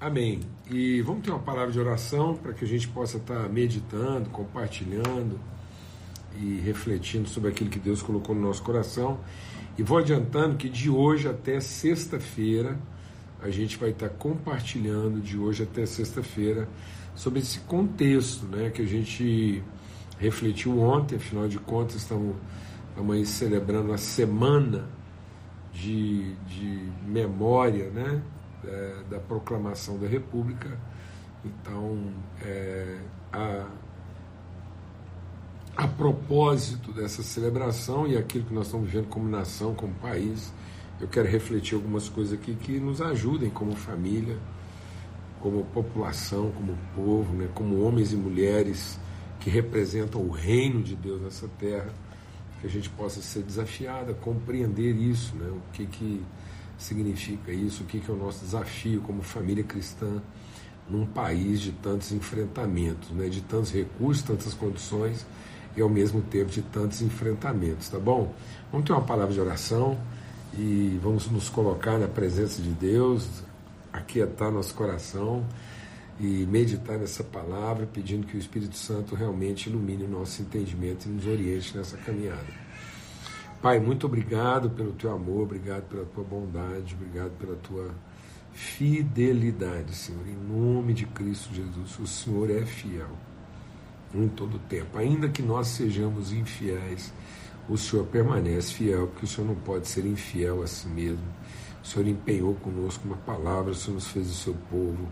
Amém. E vamos ter uma palavra de oração para que a gente possa estar meditando, compartilhando e refletindo sobre aquilo que Deus colocou no nosso coração. E vou adiantando que de hoje até sexta-feira a gente vai estar compartilhando de hoje até sexta-feira sobre esse contexto, né, que a gente refletiu ontem. Afinal de contas, estamos, aí celebrando a semana de, de memória, né, é, da proclamação da República. Então, é, a, a propósito dessa celebração e aquilo que nós estamos vivendo como nação, como país, eu quero refletir algumas coisas aqui que nos ajudem como família, como população, como povo, né, como homens e mulheres que representam o reino de Deus nessa terra, que a gente possa ser desafiado a compreender isso, né, o que, que significa isso, o que, é o nosso desafio como família cristã num país de tantos enfrentamentos, né, de tantos recursos, tantas condições e ao mesmo tempo de tantos enfrentamentos, tá bom? Vamos ter uma palavra de oração e vamos nos colocar na presença de Deus, aquietar nosso coração e meditar nessa palavra, pedindo que o Espírito Santo realmente ilumine o nosso entendimento e nos oriente nessa caminhada. Pai, muito obrigado pelo teu amor, obrigado pela tua bondade, obrigado pela tua fidelidade, Senhor. Em nome de Cristo Jesus, o Senhor é fiel em todo o tempo. Ainda que nós sejamos infiéis, o Senhor permanece fiel, porque o Senhor não pode ser infiel a si mesmo. O Senhor empenhou conosco uma palavra, o Senhor nos fez o seu povo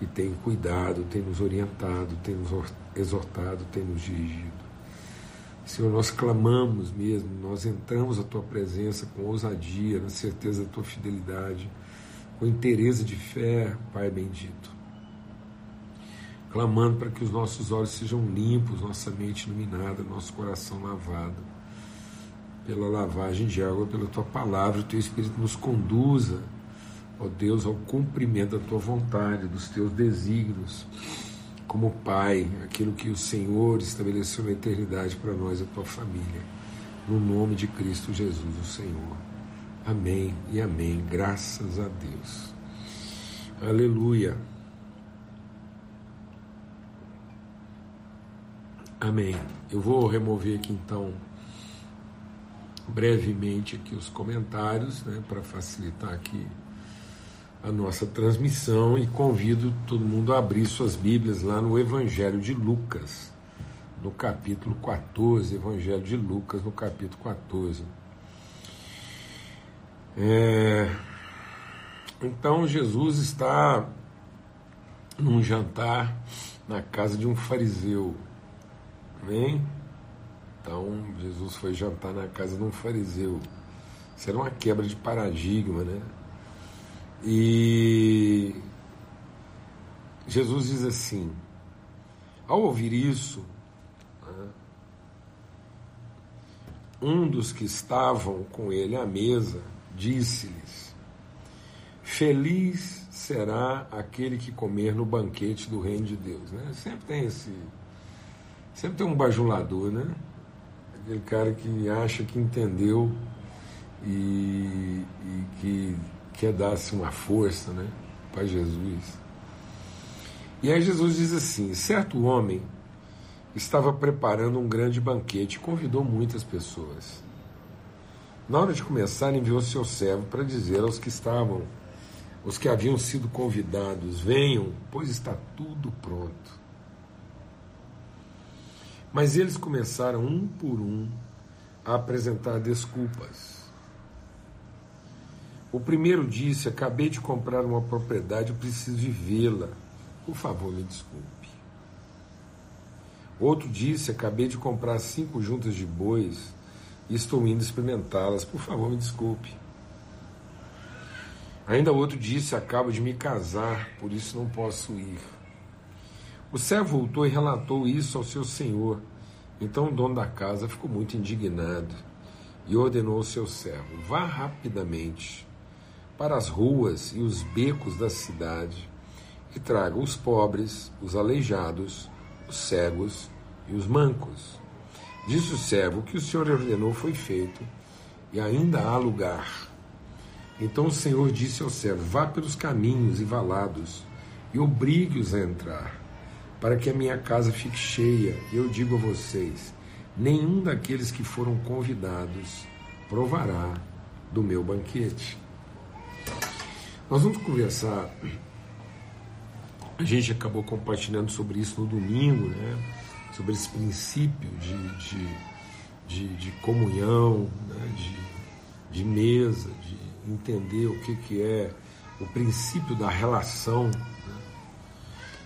e tem cuidado, tem nos orientado, tem nos exortado, tem nos dirigido. Senhor, nós clamamos mesmo, nós entramos à tua presença com ousadia, na certeza da tua fidelidade, com interesse de fé, Pai bendito. Clamando para que os nossos olhos sejam limpos, nossa mente iluminada, nosso coração lavado pela lavagem de água, pela tua palavra, o teu Espírito nos conduza, ó Deus, ao cumprimento da tua vontade, dos teus desígnios como Pai, aquilo que o Senhor estabeleceu na eternidade para nós, a tua família. No nome de Cristo Jesus, o Senhor. Amém e amém. Graças a Deus. Aleluia. Amém. Eu vou remover aqui então brevemente aqui os comentários, né, para facilitar aqui a nossa transmissão e convido todo mundo a abrir suas Bíblias lá no Evangelho de Lucas, no capítulo 14, Evangelho de Lucas, no capítulo 14. É... Então Jesus está num jantar na casa de um fariseu. Amém? Então Jesus foi jantar na casa de um fariseu. Era uma quebra de paradigma, né? E Jesus diz assim: ao ouvir isso, né, um dos que estavam com ele à mesa disse-lhes: Feliz será aquele que comer no banquete do reino de Deus. Né? Sempre tem esse. Sempre tem um bajulador, né? Aquele cara que acha que entendeu e, e que quer dar-se uma força né, para Jesus. E aí Jesus diz assim: certo homem estava preparando um grande banquete e convidou muitas pessoas. Na hora de começar, enviou seu servo para dizer aos que estavam, os que haviam sido convidados: venham, pois está tudo pronto. Mas eles começaram um por um a apresentar desculpas. O primeiro disse: Acabei de comprar uma propriedade, preciso de vê-la. Por favor, me desculpe. Outro disse: Acabei de comprar cinco juntas de bois e estou indo experimentá-las. Por favor, me desculpe. Ainda outro disse: Acabo de me casar, por isso não posso ir. O servo voltou e relatou isso ao seu senhor. Então o dono da casa ficou muito indignado e ordenou ao seu servo: Vá rapidamente para as ruas e os becos da cidade e traga os pobres, os aleijados, os cegos e os mancos. Disse o servo: O que o Senhor ordenou foi feito e ainda há lugar. Então o Senhor disse ao servo: Vá pelos caminhos e valados e obrigue-os a entrar, para que a minha casa fique cheia. E eu digo a vocês: nenhum daqueles que foram convidados provará do meu banquete. Nós vamos conversar. A gente acabou compartilhando sobre isso no domingo, né? sobre esse princípio de, de, de, de comunhão, né? de, de mesa, de entender o que, que é o princípio da relação. Né?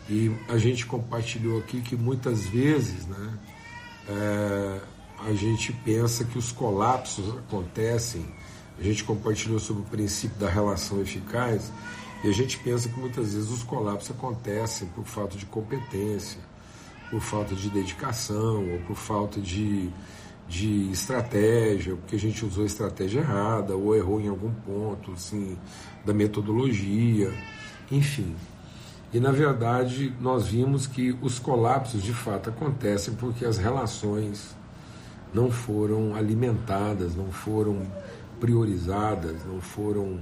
E a gente compartilhou aqui que muitas vezes né, é, a gente pensa que os colapsos acontecem a gente compartilhou sobre o princípio da relação eficaz e a gente pensa que muitas vezes os colapsos acontecem por falta de competência, por falta de dedicação ou por falta de, de estratégia, porque a gente usou a estratégia errada ou errou em algum ponto assim, da metodologia, enfim. E na verdade nós vimos que os colapsos de fato acontecem porque as relações não foram alimentadas, não foram priorizadas, não foram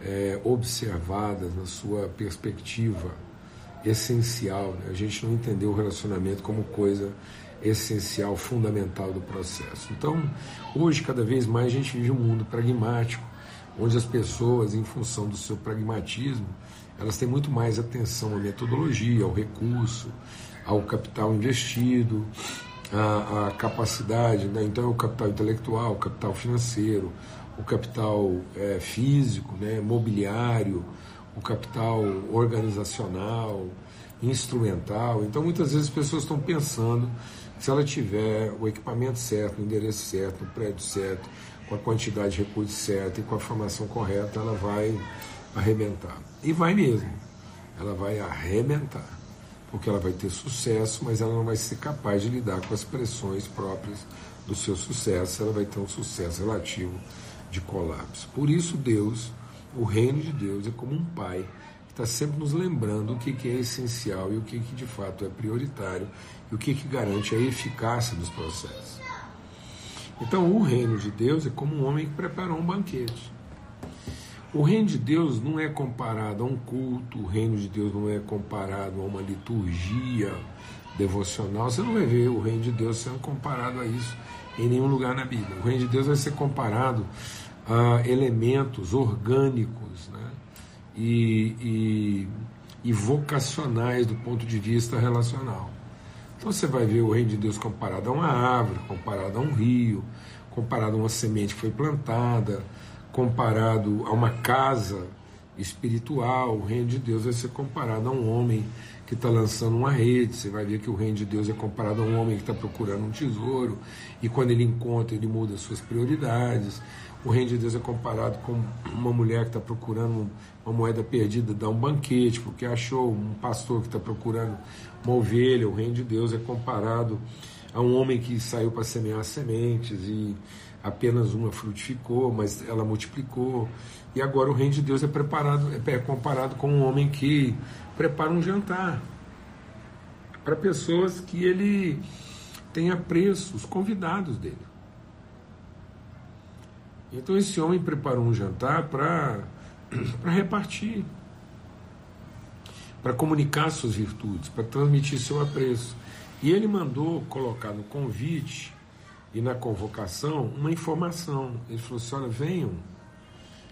é, observadas na sua perspectiva essencial. Né? A gente não entendeu o relacionamento como coisa essencial, fundamental do processo. Então, hoje, cada vez mais, a gente vive um mundo pragmático, onde as pessoas, em função do seu pragmatismo, elas têm muito mais atenção à metodologia, ao recurso, ao capital investido, à, à capacidade, né? então é o capital intelectual, o capital financeiro, o capital é, físico, né, mobiliário, o capital organizacional, instrumental. Então, muitas vezes as pessoas estão pensando que se ela tiver o equipamento certo, o endereço certo, o prédio certo, com a quantidade de recursos certa e com a formação correta, ela vai arrebentar. E vai mesmo. Ela vai arrebentar. Porque ela vai ter sucesso, mas ela não vai ser capaz de lidar com as pressões próprias do seu sucesso. Ela vai ter um sucesso relativo de colapso. Por isso, Deus, o reino de Deus, é como um pai que está sempre nos lembrando o que, que é essencial e o que, que de fato é prioritário e o que, que garante a eficácia dos processos. Então, o reino de Deus é como um homem que preparou um banquete. O reino de Deus não é comparado a um culto, o reino de Deus não é comparado a uma liturgia devocional. Você não vai ver o reino de Deus sendo comparado a isso em nenhum lugar na Bíblia. O reino de Deus vai ser comparado a elementos orgânicos né? e, e, e vocacionais do ponto de vista relacional. Então você vai ver o reino de Deus comparado a uma árvore, comparado a um rio, comparado a uma semente que foi plantada, comparado a uma casa espiritual. O reino de Deus vai ser comparado a um homem que está lançando uma rede, você vai ver que o reino de Deus é comparado a um homem que está procurando um tesouro, e quando ele encontra, ele muda as suas prioridades. O reino de Deus é comparado com uma mulher que está procurando uma moeda perdida, dá um banquete, porque achou um pastor que está procurando uma ovelha. O reino de Deus é comparado a um homem que saiu para semear sementes e apenas uma frutificou, mas ela multiplicou. E agora o reino de Deus é preparado, é comparado com um homem que prepara um jantar para pessoas que ele tem apreço, os convidados dele. Então esse homem preparou um jantar para repartir, para comunicar suas virtudes, para transmitir seu apreço. E ele mandou colocar no convite e na convocação uma informação. Ele falou assim: olha, venham,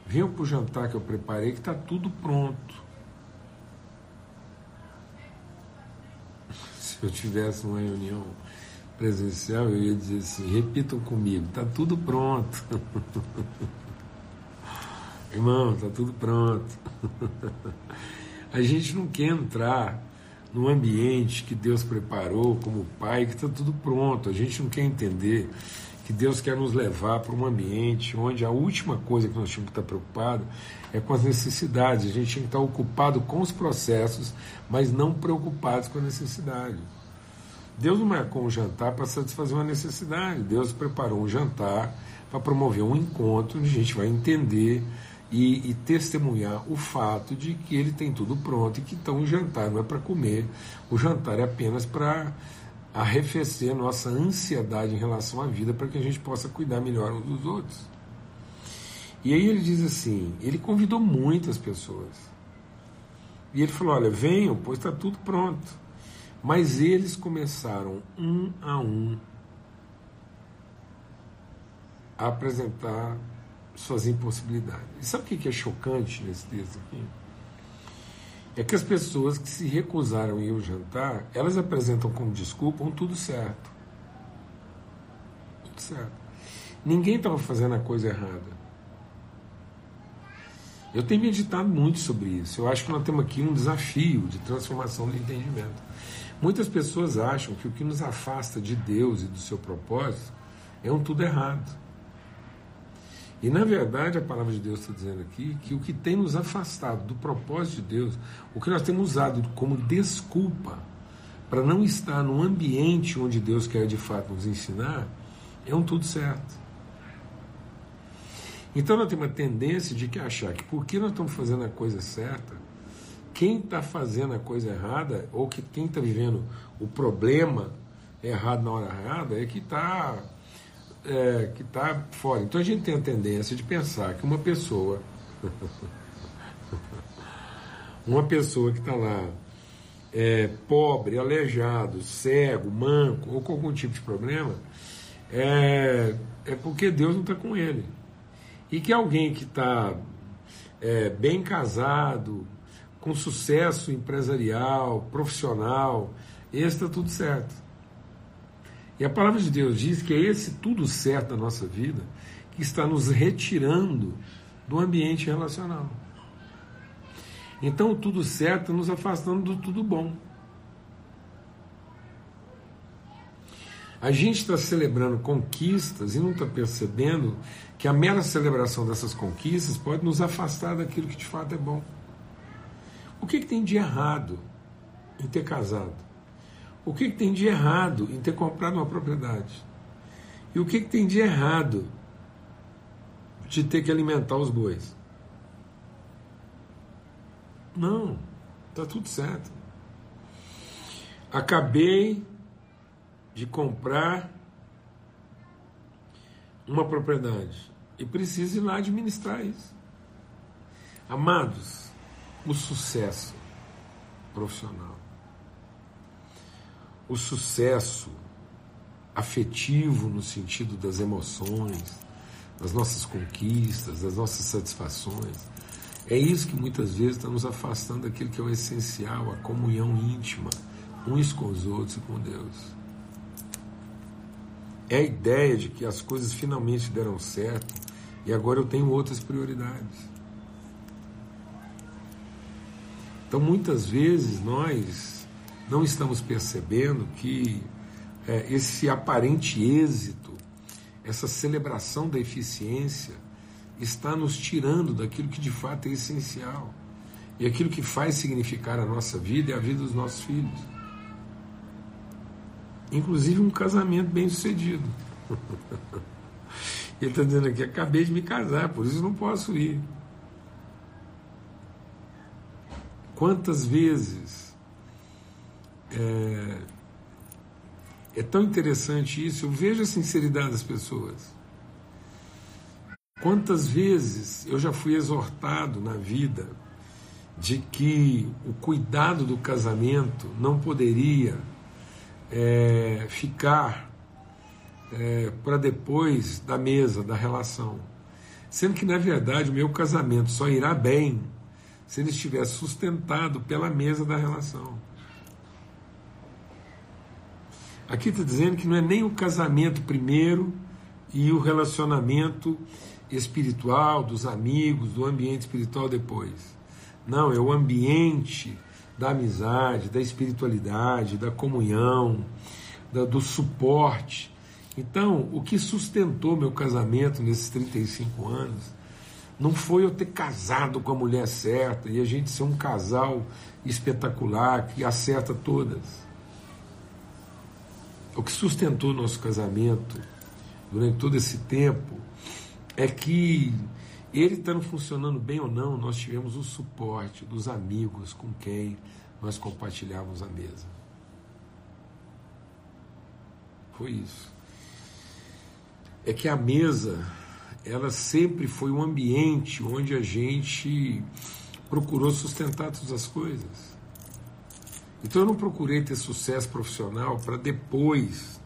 venham para o jantar que eu preparei, que está tudo pronto. Se eu tivesse uma reunião presencial, eu ia dizer assim: repitam comigo, está tudo pronto. Irmão, está tudo pronto. A gente não quer entrar no ambiente que Deus preparou como Pai, que está tudo pronto. A gente não quer entender que Deus quer nos levar para um ambiente onde a última coisa que nós tínhamos que estar preocupado é com as necessidades. A gente tinha que estar ocupado com os processos, mas não preocupados com a necessidade. Deus não marcou um jantar para satisfazer uma necessidade. Deus preparou um jantar para promover um encontro onde a gente vai entender e, e, testemunhar o fato de que ele tem tudo pronto e que então o jantar não é para comer, o jantar é apenas para arrefecer nossa ansiedade em relação à vida para que a gente possa cuidar melhor uns dos outros. E aí ele diz assim: ele convidou muitas pessoas. E ele falou: Olha, venham, pois está tudo pronto. Mas eles começaram um a um a apresentar suas impossibilidades. E sabe o que é chocante nesse texto aqui? É que as pessoas que se recusaram a ir ao jantar, elas apresentam como desculpa um tudo certo. Tudo certo. Ninguém estava fazendo a coisa errada. Eu tenho meditado muito sobre isso. Eu acho que nós temos aqui um desafio de transformação do entendimento. Muitas pessoas acham que o que nos afasta de Deus e do seu propósito é um tudo errado. E na verdade a palavra de Deus está dizendo aqui que o que tem nos afastado do propósito de Deus, o que nós temos usado como desculpa para não estar no ambiente onde Deus quer de fato nos ensinar, é um tudo certo. Então nós temos uma tendência de que achar que porque nós estamos fazendo a coisa certa, quem está fazendo a coisa errada, ou que quem está vivendo o problema errado na hora errada, é que está é, que está fora. Então a gente tem a tendência de pensar que uma pessoa, uma pessoa que está lá, é, pobre, aleijado, cego, manco ou com algum tipo de problema, é, é porque Deus não está com ele. E que alguém que está é, bem casado, com sucesso empresarial, profissional, esse está tudo certo. E a palavra de Deus diz que é esse tudo certo da nossa vida que está nos retirando do ambiente relacional. Então, o tudo certo nos afastando do tudo bom. A gente está celebrando conquistas e não está percebendo que a mera celebração dessas conquistas pode nos afastar daquilo que de fato é bom. O que, que tem de errado em ter casado? O que, que tem de errado em ter comprado uma propriedade? E o que, que tem de errado de ter que alimentar os bois? Não, está tudo certo. Acabei de comprar uma propriedade e preciso ir lá administrar isso. Amados, o sucesso profissional o sucesso afetivo no sentido das emoções, das nossas conquistas, das nossas satisfações. É isso que muitas vezes está nos afastando daquilo que é o essencial, a comunhão íntima, uns com os outros e com Deus. É a ideia de que as coisas finalmente deram certo e agora eu tenho outras prioridades. Então muitas vezes nós não estamos percebendo que é, esse aparente êxito, essa celebração da eficiência, está nos tirando daquilo que de fato é essencial. E aquilo que faz significar a nossa vida e a vida dos nossos filhos. Inclusive um casamento bem sucedido. Ele está dizendo aqui: acabei de me casar, por isso não posso ir. Quantas vezes é, é tão interessante isso. Eu vejo a sinceridade das pessoas. Quantas vezes eu já fui exortado na vida de que o cuidado do casamento não poderia é, ficar é, para depois da mesa, da relação. Sendo que, na verdade, o meu casamento só irá bem se ele estiver sustentado pela mesa da relação. Aqui está dizendo que não é nem o casamento primeiro e o relacionamento espiritual, dos amigos, do ambiente espiritual depois. Não, é o ambiente da amizade, da espiritualidade, da comunhão, da, do suporte. Então, o que sustentou meu casamento nesses 35 anos não foi eu ter casado com a mulher certa e a gente ser um casal espetacular que acerta todas o que sustentou nosso casamento durante todo esse tempo é que ele estando funcionando bem ou não, nós tivemos o suporte dos amigos com quem nós compartilhávamos a mesa. Foi isso. É que a mesa, ela sempre foi um ambiente onde a gente procurou sustentar todas as coisas. Então eu não procurei ter sucesso profissional para depois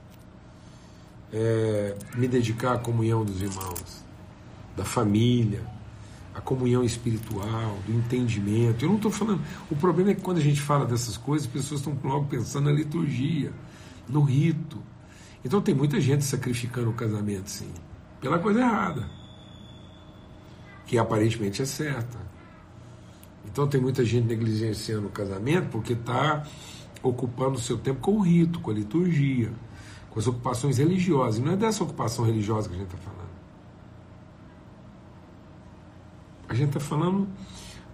é, me dedicar à comunhão dos irmãos, da família, à comunhão espiritual, do entendimento. Eu não estou falando. O problema é que quando a gente fala dessas coisas, as pessoas estão logo pensando na liturgia, no rito. Então tem muita gente sacrificando o casamento, sim, pela coisa errada, que aparentemente é certa. Então tem muita gente negligenciando o casamento porque está ocupando o seu tempo com o rito, com a liturgia, com as ocupações religiosas. E não é dessa ocupação religiosa que a gente está falando. A gente está falando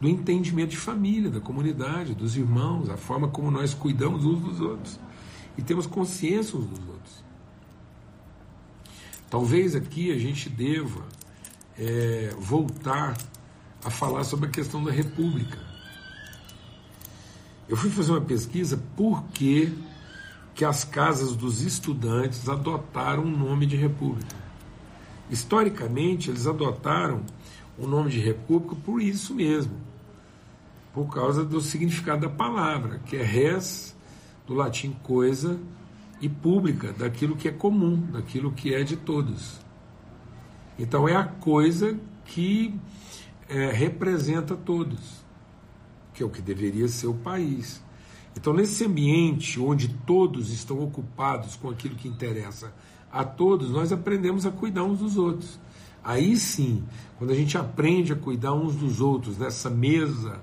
do entendimento de família, da comunidade, dos irmãos, a forma como nós cuidamos uns dos outros e temos consciência uns dos outros. Talvez aqui a gente deva é, voltar a falar sobre a questão da república. Eu fui fazer uma pesquisa por que, que as casas dos estudantes adotaram o nome de república. Historicamente, eles adotaram o nome de república por isso mesmo, por causa do significado da palavra, que é res, do latim coisa, e pública, daquilo que é comum, daquilo que é de todos. Então é a coisa que é, representa todos, que é o que deveria ser o país. Então, nesse ambiente onde todos estão ocupados com aquilo que interessa a todos, nós aprendemos a cuidar uns dos outros. Aí sim, quando a gente aprende a cuidar uns dos outros nessa mesa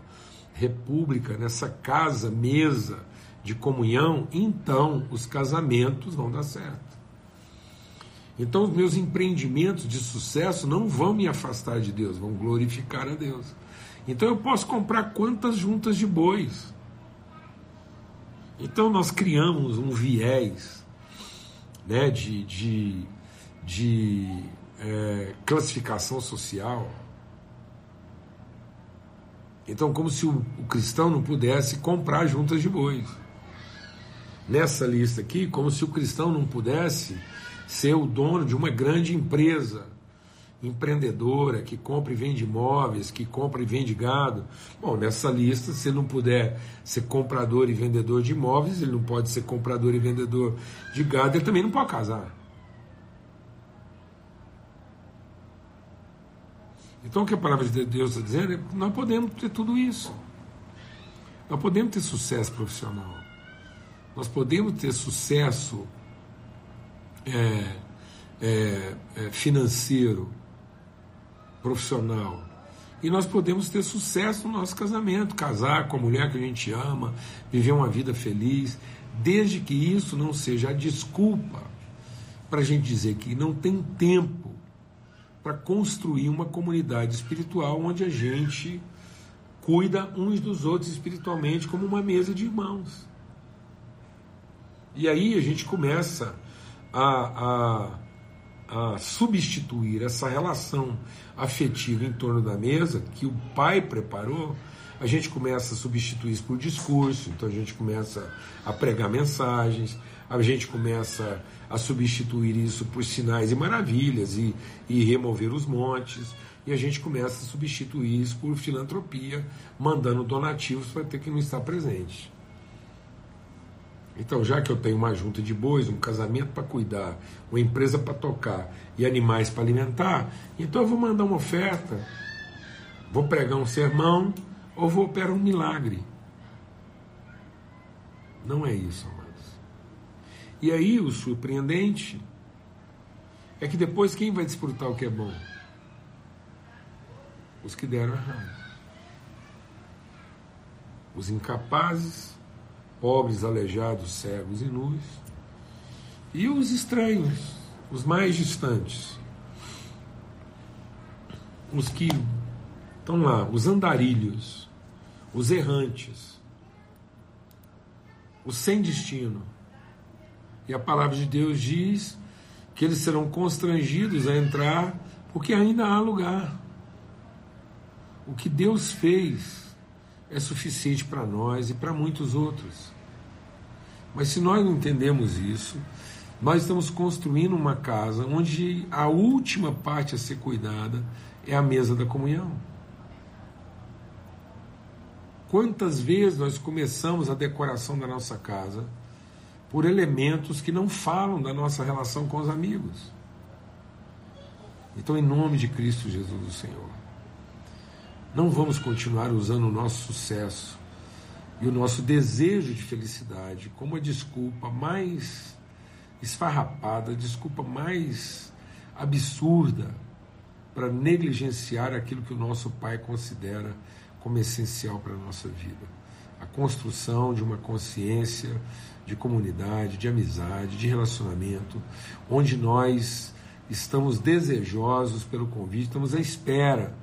república, nessa casa, mesa de comunhão, então os casamentos vão dar certo. Então, os meus empreendimentos de sucesso não vão me afastar de Deus, vão glorificar a Deus. Então, eu posso comprar quantas juntas de bois. Então, nós criamos um viés né, de, de, de é, classificação social. Então, como se o, o cristão não pudesse comprar juntas de bois. Nessa lista aqui, como se o cristão não pudesse ser o dono de uma grande empresa empreendedora que compra e vende imóveis, que compra e vende gado. Bom, nessa lista, se ele não puder ser comprador e vendedor de imóveis, ele não pode ser comprador e vendedor de gado, ele também não pode casar. Então o que a palavra de Deus está dizendo é que nós podemos ter tudo isso. Nós podemos ter sucesso profissional. Nós podemos ter sucesso é, é, é, financeiro, profissional. E nós podemos ter sucesso no nosso casamento, casar com a mulher que a gente ama, viver uma vida feliz, desde que isso não seja a desculpa para a gente dizer que não tem tempo para construir uma comunidade espiritual onde a gente cuida uns dos outros espiritualmente como uma mesa de irmãos. E aí a gente começa a, a, a substituir essa relação afetiva em torno da mesa que o pai preparou, a gente começa a substituir isso por discurso, então a gente começa a pregar mensagens, a gente começa a substituir isso por sinais e maravilhas e, e remover os montes, e a gente começa a substituir isso por filantropia, mandando donativos para ter que não estar presente. Então, já que eu tenho uma junta de bois, um casamento para cuidar, uma empresa para tocar e animais para alimentar, então eu vou mandar uma oferta, vou pregar um sermão ou vou operar um milagre. Não é isso, amados. E aí o surpreendente é que depois quem vai desfrutar o que é bom? Os que deram errado. Os incapazes pobres, aleijados, cegos e nus, e os estranhos, os mais distantes, os que estão lá, os andarilhos, os errantes, os sem destino. E a palavra de Deus diz que eles serão constrangidos a entrar porque ainda há lugar. O que Deus fez é suficiente para nós e para muitos outros. Mas se nós não entendemos isso, nós estamos construindo uma casa onde a última parte a ser cuidada é a mesa da comunhão. Quantas vezes nós começamos a decoração da nossa casa por elementos que não falam da nossa relação com os amigos? Então, em nome de Cristo Jesus, o Senhor, não vamos continuar usando o nosso sucesso e o nosso desejo de felicidade como a desculpa mais esfarrapada, a desculpa mais absurda para negligenciar aquilo que o nosso Pai considera como essencial para a nossa vida. A construção de uma consciência de comunidade, de amizade, de relacionamento, onde nós estamos desejosos pelo convite, estamos à espera.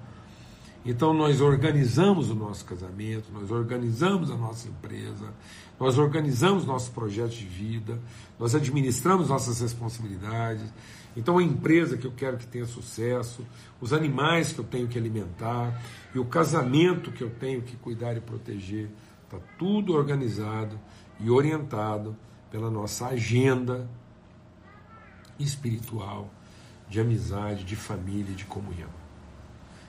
Então nós organizamos o nosso casamento, nós organizamos a nossa empresa, nós organizamos nossos projetos de vida, nós administramos nossas responsabilidades. Então a empresa que eu quero que tenha sucesso, os animais que eu tenho que alimentar e o casamento que eu tenho que cuidar e proteger, está tudo organizado e orientado pela nossa agenda espiritual de amizade, de família de comunhão.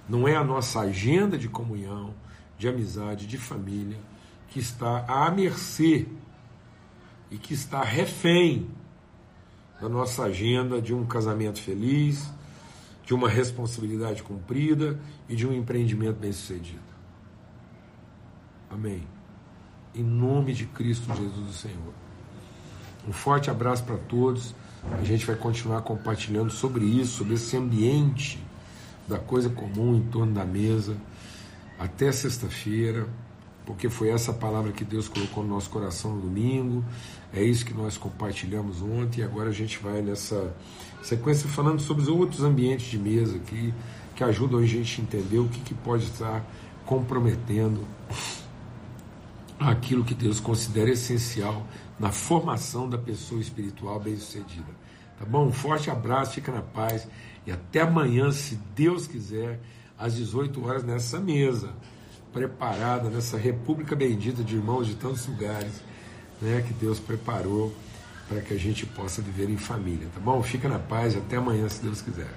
Não é a nossa agenda de comunhão, de amizade, de família que está à mercê e que está refém da nossa agenda de um casamento feliz, de uma responsabilidade cumprida e de um empreendimento bem-sucedido. Amém. Em nome de Cristo Jesus, o Senhor. Um forte abraço para todos. A gente vai continuar compartilhando sobre isso, sobre esse ambiente da coisa comum em torno da mesa, até sexta-feira, porque foi essa palavra que Deus colocou no nosso coração no domingo, é isso que nós compartilhamos ontem, e agora a gente vai nessa sequência falando sobre os outros ambientes de mesa aqui, que ajudam a gente a entender o que, que pode estar comprometendo aquilo que Deus considera essencial na formação da pessoa espiritual bem-sucedida. Tá bom? Um forte abraço, fica na paz e até amanhã, se Deus quiser, às 18 horas nessa mesa, preparada nessa república bendita de irmãos de tantos lugares, né, que Deus preparou para que a gente possa viver em família, tá bom? Fica na paz, até amanhã, se Deus quiser.